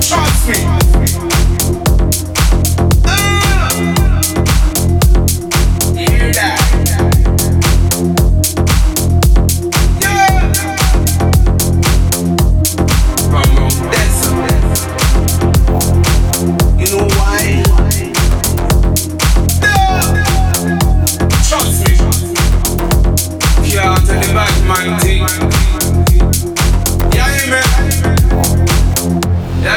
Trust me.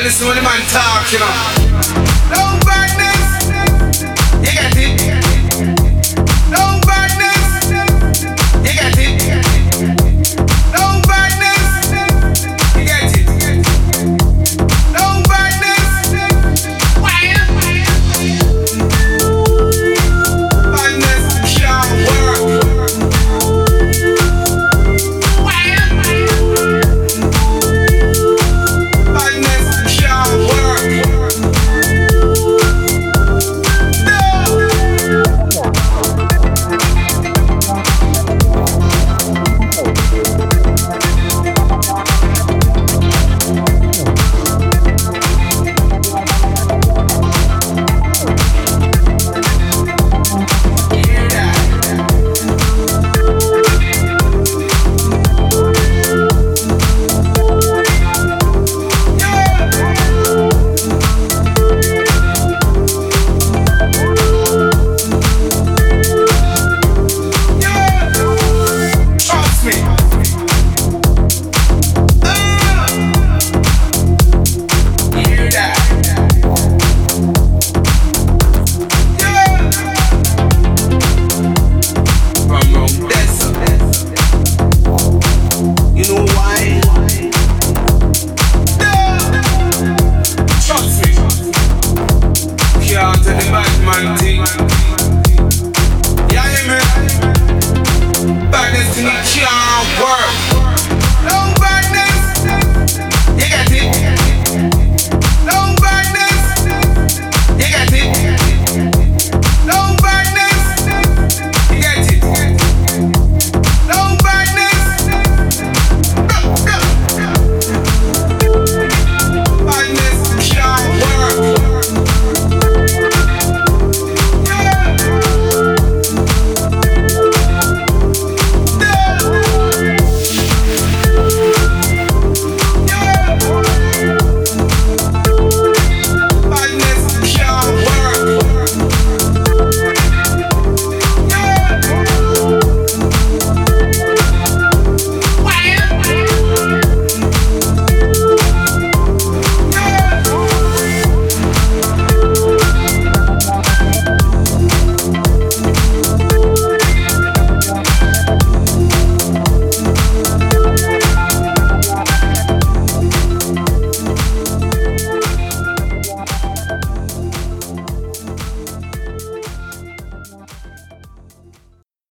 Listen when the man talk, you know.